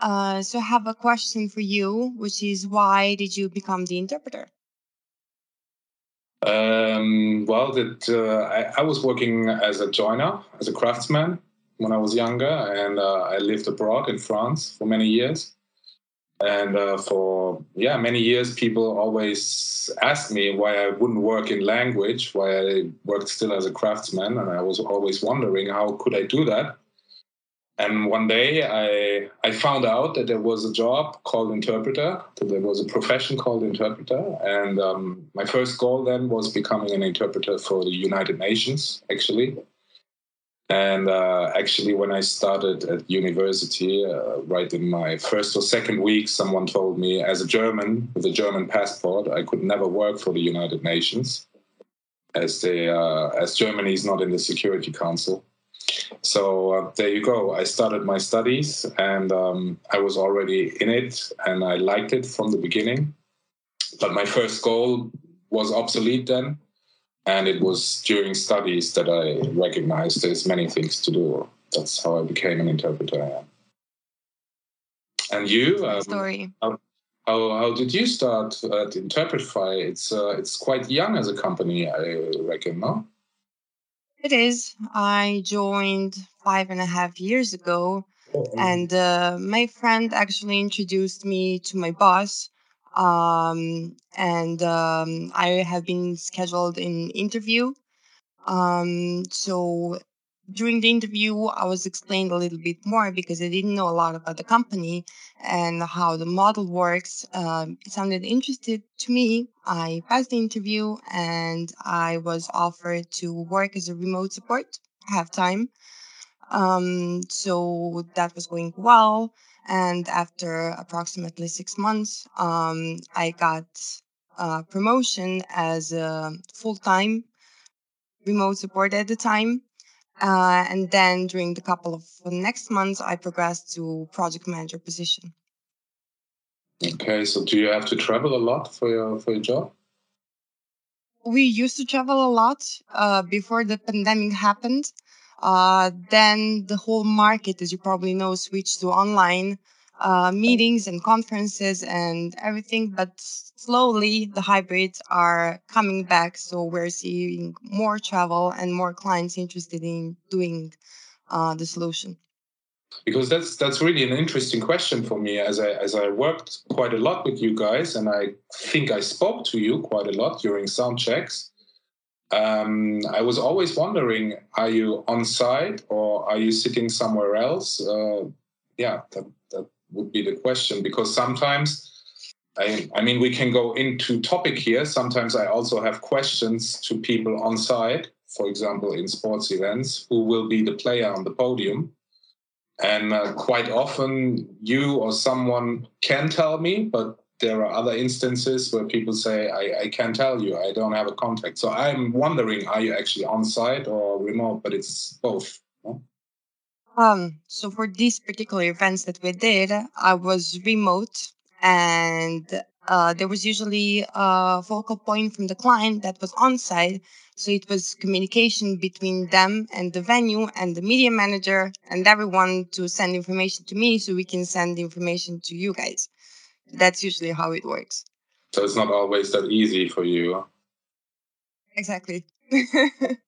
Uh, so I have a question for you, which is why did you become the interpreter? Um, well, that uh, I, I, was working as a joiner, as a craftsman when I was younger, and uh, I lived abroad in France for many years. And uh, for yeah, many years, people always asked me why I wouldn't work in language, why I worked still as a craftsman, and I was always wondering how could I do that. And one day I I found out that there was a job called interpreter, that there was a profession called interpreter. And um, my first goal then was becoming an interpreter for the United Nations, actually. And uh, actually, when I started at university, uh, right in my first or second week, someone told me, as a German with a German passport, I could never work for the United Nations, as they, uh, as Germany is not in the Security Council. So uh, there you go. I started my studies and um, I was already in it and I liked it from the beginning. But my first goal was obsolete then. And it was during studies that I recognized there's many things to do. That's how I became an interpreter. And you? Um, story. How, how, how, did you start at Interprefy? It's uh, it's quite young as a company, I reckon, no? It is. I joined five and a half years ago, and uh, my friend actually introduced me to my boss. Um, and um, I have been scheduled in interview. Um, so during the interview, I was explained a little bit more because I didn't know a lot about the company and how the model works. Um, it sounded interesting to me. I passed the interview and I was offered to work as a remote support half time. Um, so that was going well. And after approximately six months, um, I got a promotion as a full time remote support at the time. Uh, and then during the couple of next months, I progressed to project manager position. Okay, so do you have to travel a lot for your for your job? We used to travel a lot uh, before the pandemic happened. Uh, then the whole market, as you probably know, switched to online uh, meetings and conferences and everything. But slowly, the hybrids are coming back. So we're seeing more travel and more clients interested in doing uh, the solution. Because that's that's really an interesting question for me, as I as I worked quite a lot with you guys, and I think I spoke to you quite a lot during sound checks. Um, I was always wondering: Are you on site or are you sitting somewhere else? Uh, yeah, that, that would be the question because sometimes I, I mean we can go into topic here. Sometimes i also have questions to people on site for example in sports events who will be the player on the podium. And uh, quite often you or someone can tell me but there are other instances where people say I, I can't tell you. I don't have a contact. So i'm wondering are you actually on site or remote? But it's both um, so for these particular events that we did, I was remote and uh, there was usually a focal point from the client that was on site. So it was communication between them and the venue and the media manager and everyone to send information to me so we can send information to you guys. That's usually how it works. So it's not always that easy for you. Exactly.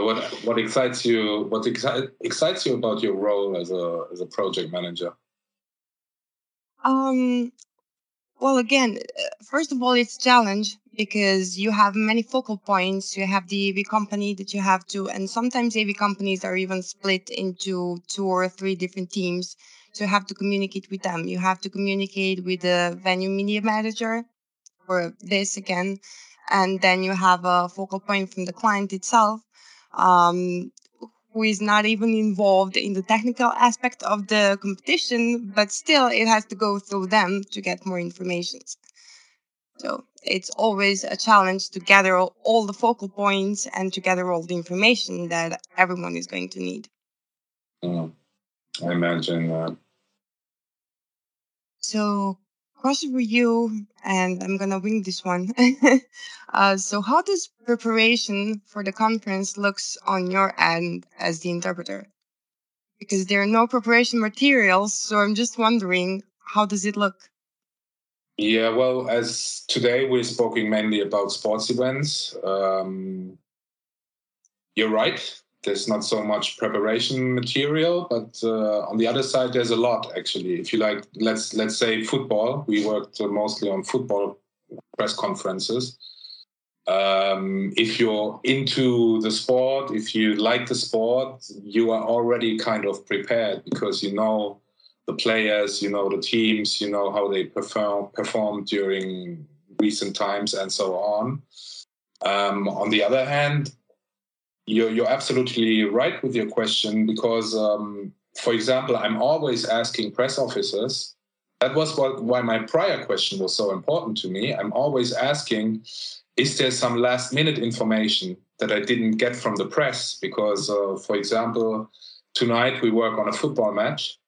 What what excites you? What exci- excites you about your role as a as a project manager? Um. Well, again, first of all, it's challenge because you have many focal points. You have the AV company that you have to, and sometimes AV companies are even split into two or three different teams. So you have to communicate with them. You have to communicate with the venue media manager for this again, and then you have a focal point from the client itself um, who is not even involved in the technical aspect of the competition, but still it has to go through them to get more information. So it's always a challenge to gather all the focal points and to gather all the information that everyone is going to need. Mm, I imagine that. So question for you, and I'm gonna wing this one. uh, so, how does preparation for the conference looks on your end as the interpreter? because there are no preparation materials. So I'm just wondering, how does it look? Yeah, well, as today we're speaking mainly about sports events. Um, you're right. There's not so much preparation material, but uh, on the other side, there's a lot actually. If you like, let's let's say football. We worked uh, mostly on football press conferences. Um, if you're into the sport, if you like the sport, you are already kind of prepared because you know the players, you know the teams, you know how they perform perform during recent times and so on. Um, on the other hand, you're, you're absolutely right with your question because, um, for example, I'm always asking press officers. That was what, why my prior question was so important to me. I'm always asking, is there some last minute information that I didn't get from the press? Because, uh, for example, tonight we work on a football match,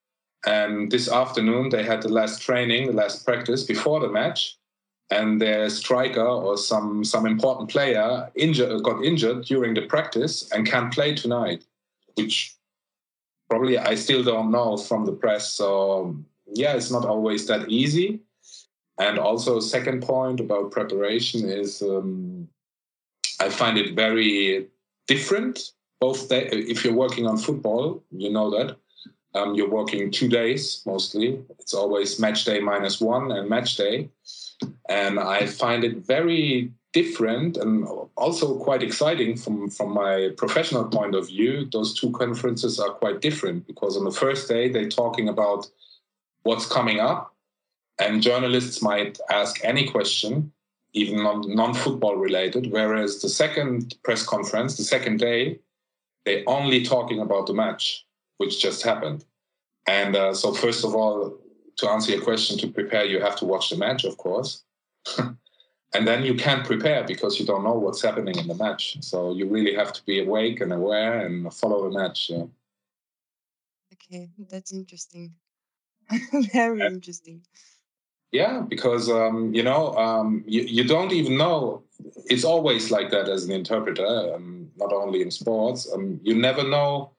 and this afternoon they had the last training, the last practice before the match and their striker or some some important player injured got injured during the practice and can't play tonight, which probably I still don't know from the press. So yeah, it's not always that easy. And also, second point about preparation is um, I find it very different. Both day, if you're working on football, you know that um, you're working two days mostly. It's always match day minus one and match day and I find it very different and also quite exciting from from my professional point of view. Those two conferences are quite different because on the first day they're talking about what's coming up, and journalists might ask any question, even non football related. Whereas the second press conference, the second day, they're only talking about the match which just happened. And uh, so, first of all, to answer your question, to prepare, you have to watch the match, of course. and then you can't prepare because you don't know what's happening in the match. So you really have to be awake and aware and follow the match. Yeah. Okay, that's interesting. Very yeah. interesting. Yeah, because um, you know um, you, you don't even know. It's always like that as an interpreter, um, not only in sports. Um, you never know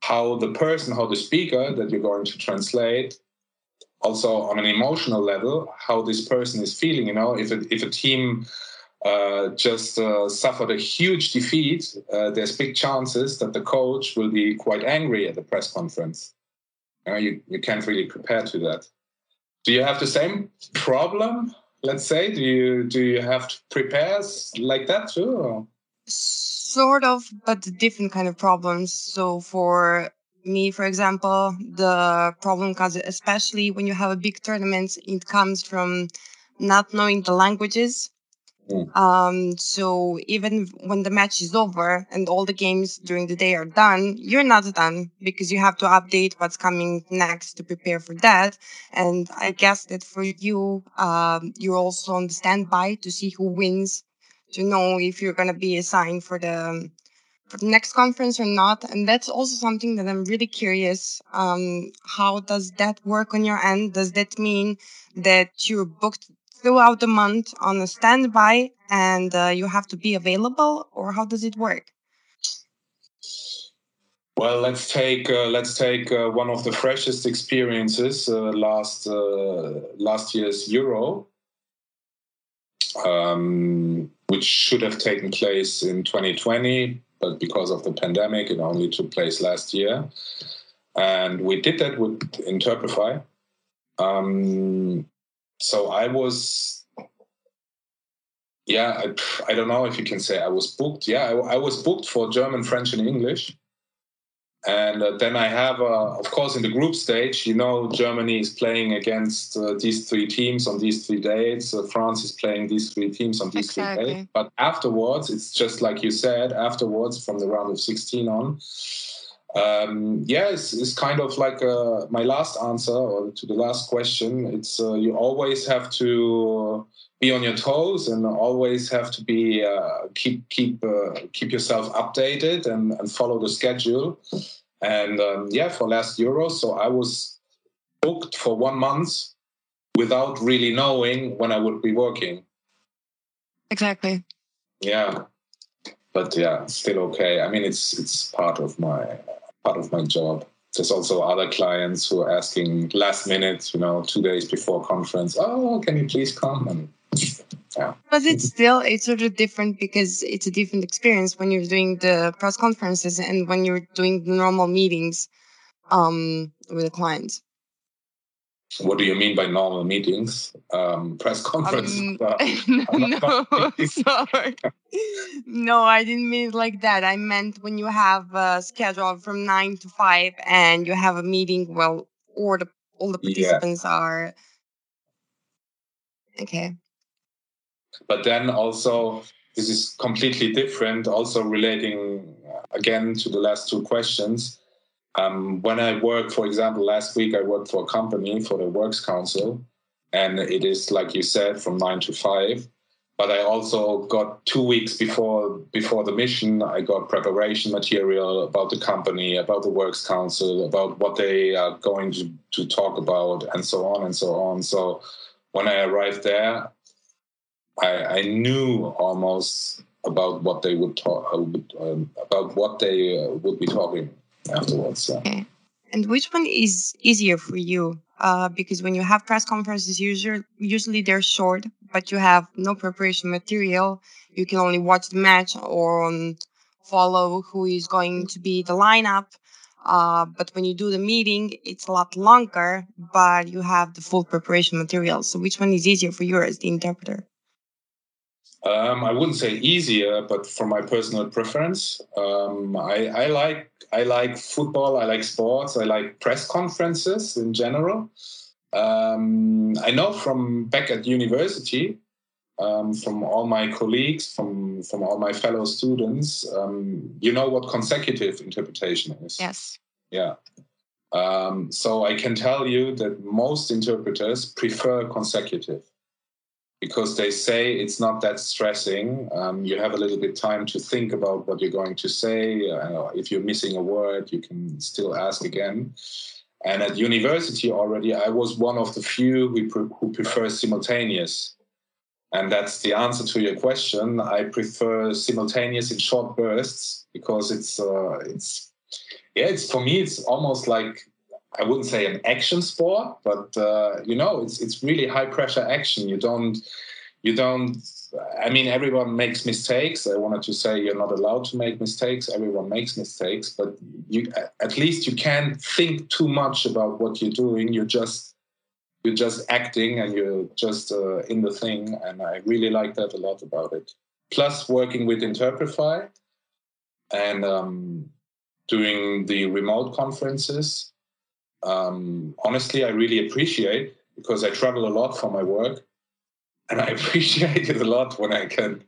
how the person, how the speaker that you're going to translate also on an emotional level how this person is feeling you know? If a, if a team uh, just uh, suffered a huge defeat uh, there's big chances that the coach will be quite angry at the press conference. You, know, you, you can't really prepare to that. Do you have the same problem let's say? Do you do you have to prepare like that too or? sort of but different kind of problems. So for me, for example, the problem comes especially when you have a big tournament, it comes from not knowing the languages. Mm. Um, so even when the match is over and all the games during the day are done, you're not done because you have to update what's coming next to prepare for that. And I guess that for you, um, you're also on the standby to see who wins, to know if you're going to be assigned for the next conference or not. And that's also something that I'm really curious. Um, how does that work on your end? Does that mean that you're booked throughout the month on a standby and uh, you have to be available, or how does it work? Well, let's take uh, let's take uh, one of the freshest experiences uh, last uh, last year's Euro, um, which should have taken place in 2020 but because of the pandemic, it only took place last year. And we did that with Interprefy. Um, so I was, yeah, I, I, don't know if you can say I was booked. Yeah, I, I was booked for German, French, and English. And uh, then I have, uh, of course, in the group stage, you know, Germany is playing against uh, these three teams on these three dates. Uh, France is playing these three teams on these exactly. three dates. But afterwards, it's just like you said, afterwards, from the round of 16 on, um, yeah, it's, it's, kind of like uh, my last answer or to the last question. It's uh, you always have to be on your toes and always have to be uh, keep keep uh, keep yourself updated and, and follow the schedule. And um, yeah, for last Euro, so I was booked for one month without really knowing when I would be working. Exactly. Yeah, but yeah, still okay. I mean, it's it's part of my part of my job. There's also other clients who are asking last minute, you know, two days before conference, oh, can you please come? And yeah. But it's still it's sort of different because it's a different experience when you're doing the press conferences and when you're doing the normal meetings um, with a client. What do you mean by normal meetings? Um, press conference? Um, no, sorry. no, I didn't mean it like that. I meant when you have a schedule from nine to five and you have a meeting, well, or the all the participants yeah. are okay. But then also, this is completely different. Also relating uh, again to the last two questions um, when I work, for example, last week I worked for a company for the Works Council, and it is like you said from nine to five. But I also got two weeks before before the mission. I got preparation material about the company, about the Works Council, about what they are going to, to talk about, and so on and so on. So when I arrived there, I, I knew almost about what they would talk uh, um, about what they uh, would be talking afterwards. So. Okay. And which one is easier for you? Uh, because when you have press conferences, usually usually they're short, but you have no preparation material. You can only watch the match or um, follow who is going to be the lineup. Uh, but when you do the meeting, it's a lot longer, but you have the full preparation material. So which one is easier for you as the interpreter? Um, I wouldn't say easier, but for my personal preference, um, I, I, like I like football. I like sports. I like press conferences in general. Um, I know from back at university, um, from all my colleagues, from from all my fellow students, um, you know what consecutive interpretation is. Yes. Yeah. Um, so I can tell you that most interpreters prefer consecutive because they say it's not that stressing. Um, you have a little bit time to think about what you're going to say. Uh, if you're missing a word, you can still ask again. And at university already, I was one of the few who, pre- who prefer simultaneous. And that's the answer to your question. I prefer simultaneous in short bursts because it's uh, it's yeah, it's for me it's almost like I wouldn't say an action sport, but uh, you know, it's it's really high pressure action. You don't you don't. I mean, everyone makes mistakes. I wanted to say you're not allowed to make mistakes. Everyone makes mistakes, but you at least you can't think too much about what you're doing. You're just you're just acting and you're just uh, in the thing. And I really like that a lot about it. Plus, working with Interprefy and um, doing the remote conferences um, honestly, I really appreciate because I travel a lot for my work. And I appreciate it a lot when I can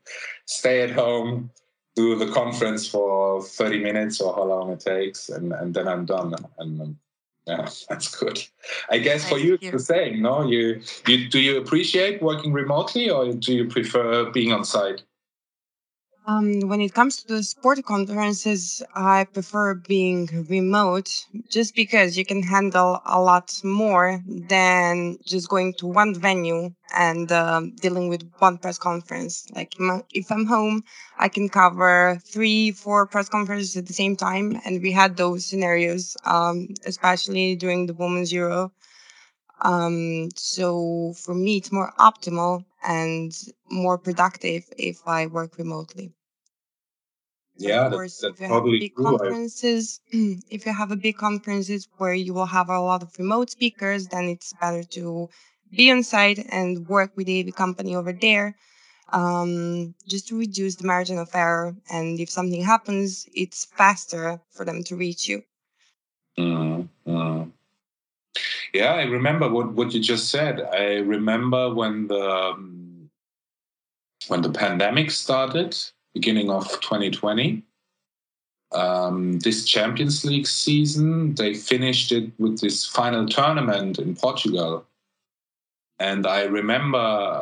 stay at home, do the conference for 30 minutes or how long it takes, and, and then I'm done. And um, yeah, that's good. I guess for you, it's the same, no? You, you do you appreciate working remotely or do you prefer being on site? Um, when it comes to the sport conferences, I prefer being remote just because you can handle a lot more than just going to one venue and um, dealing with one press conference. Like if I'm home, I can cover three, four press conferences at the same time. And we had those scenarios, um, especially during the Women's Euro. Um, so for me, it's more optimal and more productive if I work remotely. Yeah, of course, that's, that's if you have big true. conferences, if you have a big conferences where you will have a lot of remote speakers, then it's better to be on site and work with the company over there, um, just to reduce the margin of error. And if something happens, it's faster for them to reach you. Mm-hmm. Yeah, I remember what, what you just said. I remember when the um, when the pandemic started beginning of 2020. Um, this Champions League season, they finished it with this final tournament in Portugal. And I remember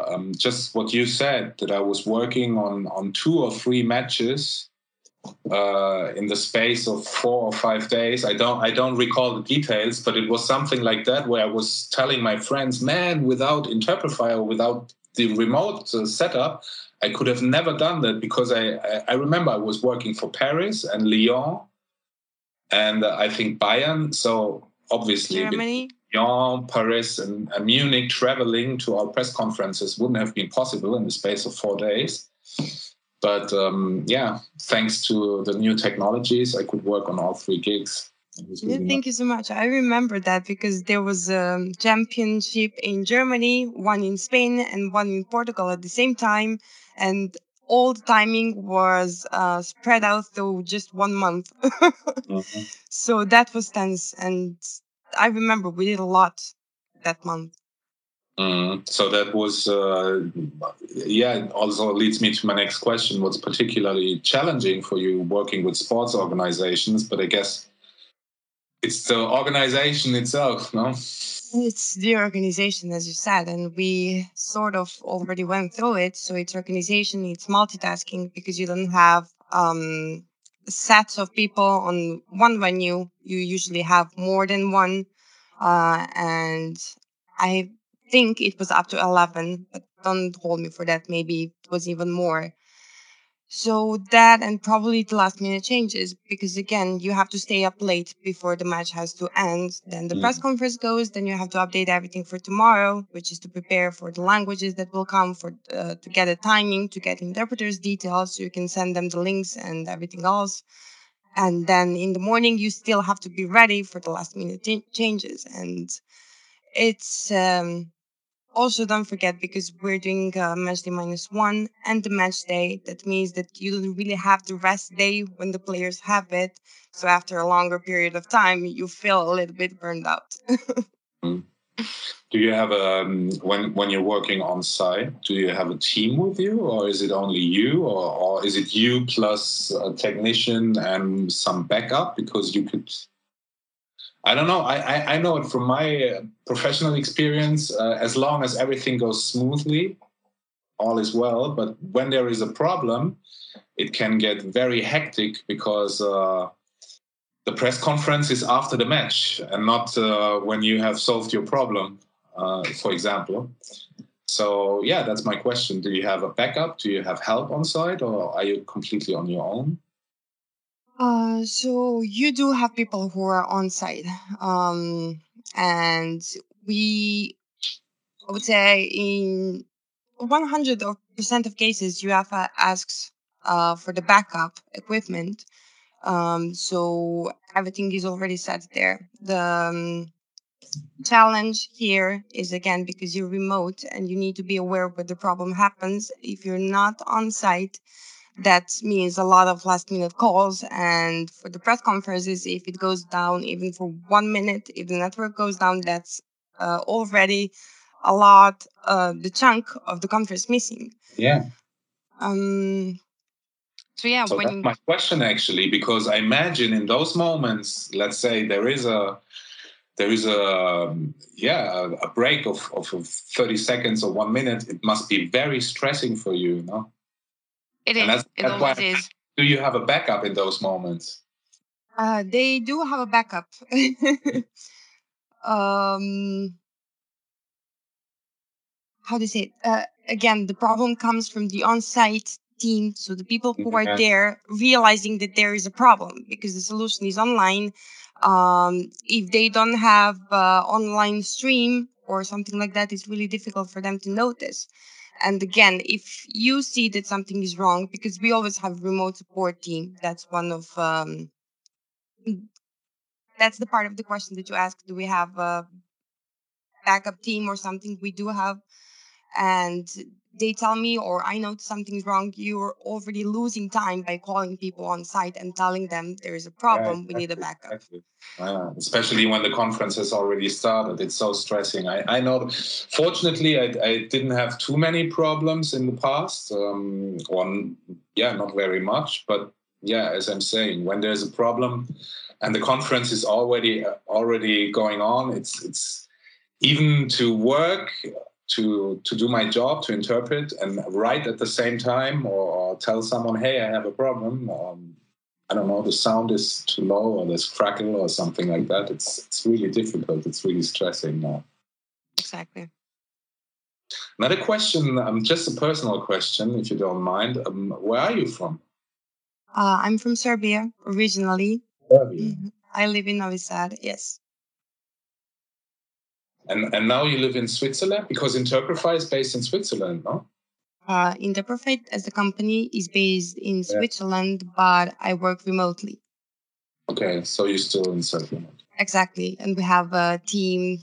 um, just what you said that I was working on, on two or three matches uh, in the space of four or five days. I don't I don't recall the details, but it was something like that where I was telling my friends, "Man, without Interprefy or without the remote uh, setup, I could have never done that because I, I, I remember I was working for Paris and Lyon and uh, I think Bayern. So obviously, Germany. Lyon, Paris, and, and Munich traveling to our press conferences wouldn't have been possible in the space of four days. But um, yeah, thanks to the new technologies, I could work on all three gigs. Yeah, thank you so much. I remember that because there was a championship in Germany, one in Spain, and one in Portugal at the same time, and all the timing was uh, spread out through just one month. mm-hmm. So that was tense, and I remember we did a lot that month. Mm, so that was, uh, yeah, also leads me to my next question. What's particularly challenging for you working with sports organizations? But I guess it's the organization itself, no? It's the organization, as you said, and we sort of already went through it. So it's organization, it's multitasking because you don't have um, sets of people on one venue. You usually have more than one. Uh, and I think it was up to 11, but don't hold me for that. Maybe it was even more. So that and probably the last minute changes because again, you have to stay up late before the match has to end. Then the mm. press conference goes. Then you have to update everything for tomorrow, which is to prepare for the languages that will come for uh, to get a timing, to get interpreters details, so you can send them the links and everything else. And then in the morning, you still have to be ready for the last minute changes. And it's um, also don't forget because we're doing uh, match day minus one and the match day. That means that you don't really have the rest day when the players have it. So after a longer period of time you feel a little bit burned out. Mm. do you have a um, when when you're working on site do you have a team with you or is it only you or, or is it you plus a technician and some backup? Because you could I don't know. I, I, I know it from my uh, professional experience. Uh, as long as everything goes smoothly, all is well. But when there is a problem, it can get very hectic because uh, the press conference is after the match and not uh, when you have solved your problem, uh, for example. So, yeah, that's my question. Do you have a backup? Do you have help on site or are you completely on your own? Uh, so you do have people who are on site, um, and we, I would say, in 100 percent of cases, uh, asks uh, for the backup equipment. Um, so everything is already set there. The um, challenge here is again because you're remote and you need to be aware where the problem happens. If you're not on site, that means a lot of last minute calls. And for the press conferences, if it goes down even for one minute, if the network goes down, that's uh, already a lot, uh, the chunk of the conference missing. Yeah. Um, so yeah, so that's you... my question actually, because I imagine in those moments, let's say there is a there is a yeah a break of, of 30 seconds or one minute it must be very stressing for you, you know it is. That's, it that's always is. Do you have a backup in those moments? Uh, they do have a backup. um, how do you say it? Uh, again, the problem comes from the on-site team, so the people who are there realizing that there is a problem because the solution is online. Um, if they don't have uh, online stream or something like that, it's really difficult for them to notice. And again, if you see that something is wrong, because we always have remote support team, that's one of um, that's the part of the question that you asked. Do we have a backup team or something? We do have, and they tell me or I know something's wrong, you're already losing time by calling people on site and telling them there is a problem, yeah, we need a backup. Exactly. Uh, especially when the conference has already started. It's so stressing. I, I know, fortunately, I, I didn't have too many problems in the past. Um, one, yeah, not very much. But yeah, as I'm saying, when there's a problem and the conference is already already going on, it's it's even to work to to do my job to interpret and write at the same time or, or tell someone hey i have a problem um, i don't know the sound is too low or there's crackle or something like that it's it's really difficult it's really stressing now exactly another question um, just a personal question if you don't mind um, where are you from uh, i'm from serbia originally serbia. Mm-hmm. I live in Novi Sad. Yes. And and now you live in Switzerland because Interprefy is based in Switzerland, no? Uh, Interprefy as a company is based in Switzerland, but I work remotely. Okay, so you're still in Switzerland. Exactly, and we have a team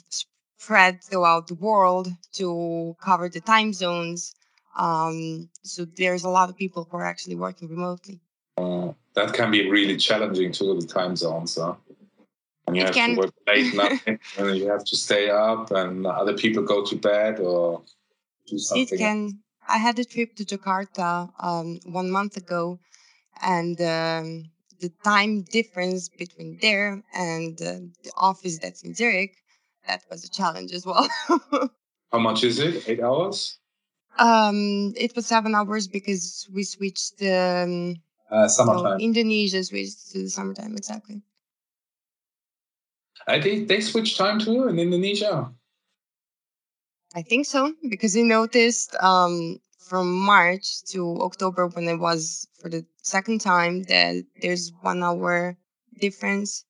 spread throughout the world to cover the time zones. Um, so there's a lot of people who are actually working remotely. Uh, that can be really challenging to the time zones. Huh? And you It have can. to work late night, and you have to stay up, and other people go to bed or do something. It can. I had a trip to Jakarta um, one month ago, and um, the time difference between there and uh, the office that's in Zurich, that was a challenge as well. How much is it? Eight hours? um, it was seven hours because we switched. Um, Uh, so Indonesia switched to the summertime exactly. I think they switch time too in Indonesia. I think so because I noticed um, from March to October when it was for the second time that there's one hour difference.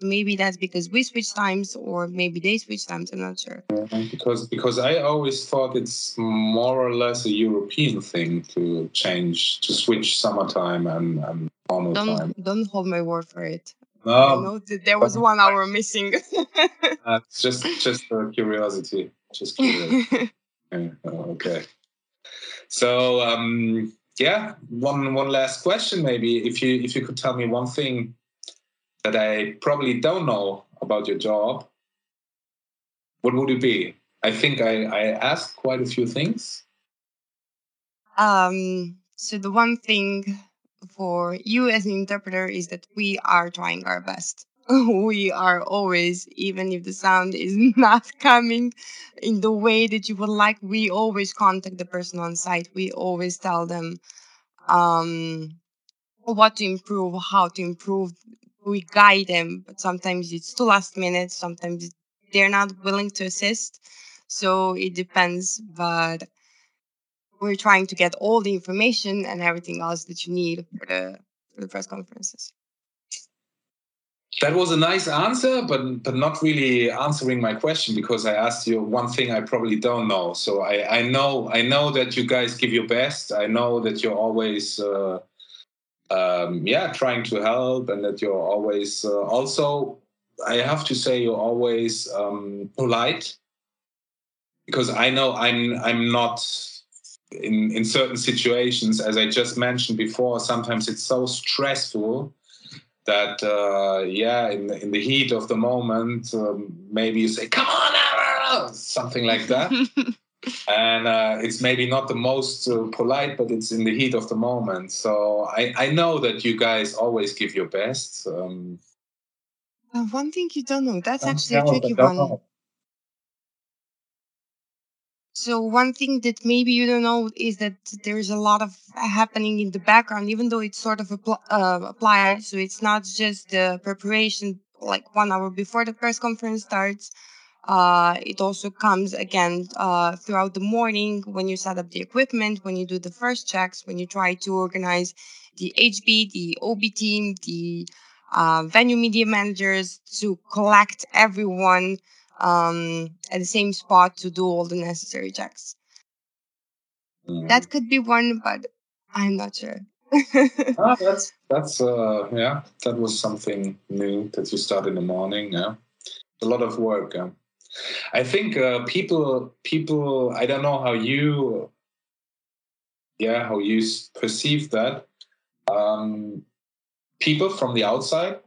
Maybe that's because we switch times, or maybe they switch times. I'm not sure. Because because I always thought it's more or less a European thing to change to switch summertime and, and normal time. Don't don't hold my word for it. I No, there was one hour missing. uh, just just for curiosity. Just curious. Yeah, oh, okay. So um, yeah, one one last question maybe. If you if you could tell me one thing that I probably don't know about your job, what would it be? I think I, I asked quite a few things. um, so the one thing for you as an interpreter is that we are trying our best. we are always, even if the sound is not coming in the way that you would like, we always contact the person on site. We always tell them um, what to improve, how to improve. We guide them, but sometimes it's too last minute. Sometimes they're not willing to assist. So it depends, but we're trying to get all the information and everything else that you need for the for the press conferences. That was a nice answer, but but not really answering my question because I asked you one thing I probably don't know. So I, I know I know that you guys give your best. I know that you're always uh, um, yeah trying to help, and that you're always uh, also I have to say you're always um, polite because I know I'm I'm not in in certain situations as I just mentioned before. Sometimes it's so stressful that uh, yeah in the, in the heat of the moment um, maybe you say come on Aaron," something like that and uh, it's maybe not the most uh, polite but it's in the heat of the moment so I, I know that you guys always give your best um, Uh, one thing you don't know, that's Don't actually a tricky one. know. So one thing that maybe you don't know is that there's a lot of happening in the background, even though it's sort of appl- uh, applied. So it's not just the preparation, like one hour before the press conference starts. Uh, it also comes again uh, throughout the morning when you set up the equipment, when you do the first checks, when you try to organize the HB, the OB team, the uh, venue media managers to collect everyone um, at the same spot to do all the necessary checks. Mm. That could be one, but I'm not sure. Ah, that's that's uh, yeah that was something new that you start in the morning yeah a lot of work yeah. i think uh, people people i don't know how you yeah how you perceive that um, people from the outside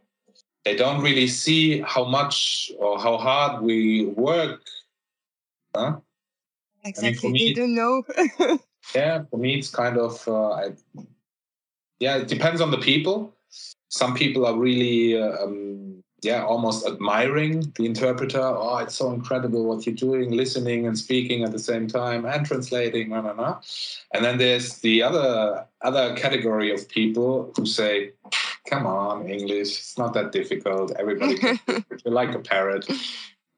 they don't really see how much or how hard we work huh? exactly. me- they don't know. yeah for me it's kind of uh, I, yeah it depends on the people some people are really uh, um, yeah almost admiring the interpreter oh it's so incredible what you're doing listening and speaking at the same time and translating blah, blah, blah. and then there's the other other category of people who say come on english it's not that difficult everybody can you're like a parrot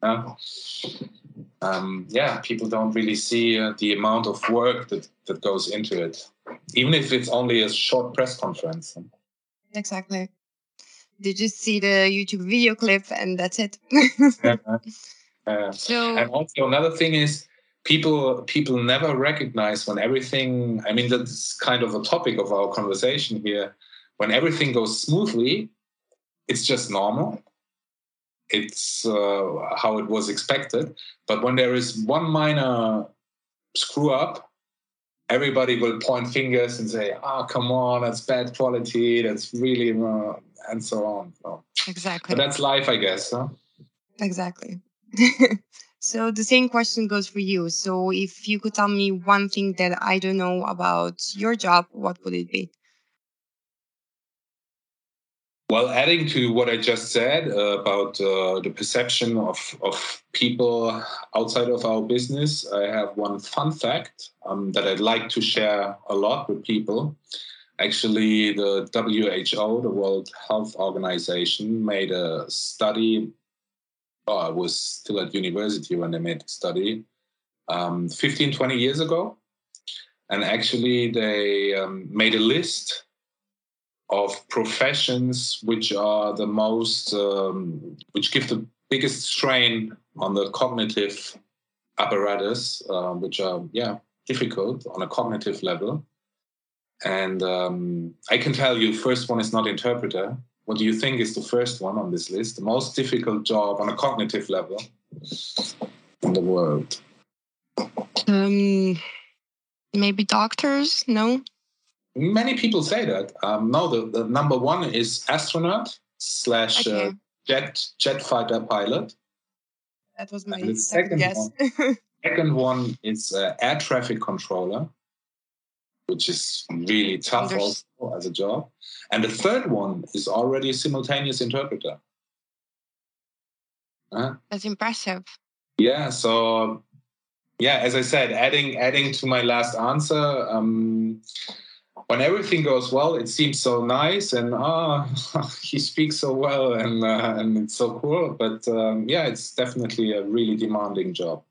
yeah. Um, yeah, people don't really see uh, the amount of work that, that goes into it, even if it's only a short press conference. exactly. they just see the YouTube video clip and that's it. yeah. Uh, so, and also another thing is people people never recognize when everything. I mean, that's kind of a topic of our conversation here. When everything goes smoothly, it's just normal. It's uh, how it was expected. But when there is one minor screw up, everybody will point fingers and say, "Ah, oh, come on, that's bad quality. That's really," uh, and so on. So, exactly. But that's life, I guess. Huh? Exactly. so the same question goes for you. So if you could tell me one thing that I don't know about your job, what would it be? Well, adding to what I just said uh, about uh, the perception of, of people outside of our business, I have one fun fact um, that I'd like to share a lot with people. Actually, the WHO, the World Health Organization, made a study. Oh, I was still at university when they made the study, um, 15, 20 years ago. And actually, they um, made a list of professions which are the most um, which give the biggest strain on the cognitive apparatus um, which are yeah difficult on a cognitive level. And um, i can tell you first one is not interpreter. What do you think is the first one on this list? The most difficult job on a cognitive level in the world. Um maybe doctors? No Many people say that. Um, no, the, the number one is astronaut slash uh, okay. uh, jet jet fighter pilot. That was my second, second guess. one, second one is uh, air traffic controller, which is really tough also as a job. And the third one is already a simultaneous interpreter. Huh? That's impressive. Yeah. So, yeah, as I said, adding adding to my last answer. Um, when everything goes well, it seems so nice, and ah, he speaks so well, and uh, and it's so cool. But um, yeah, it's definitely a really demanding job.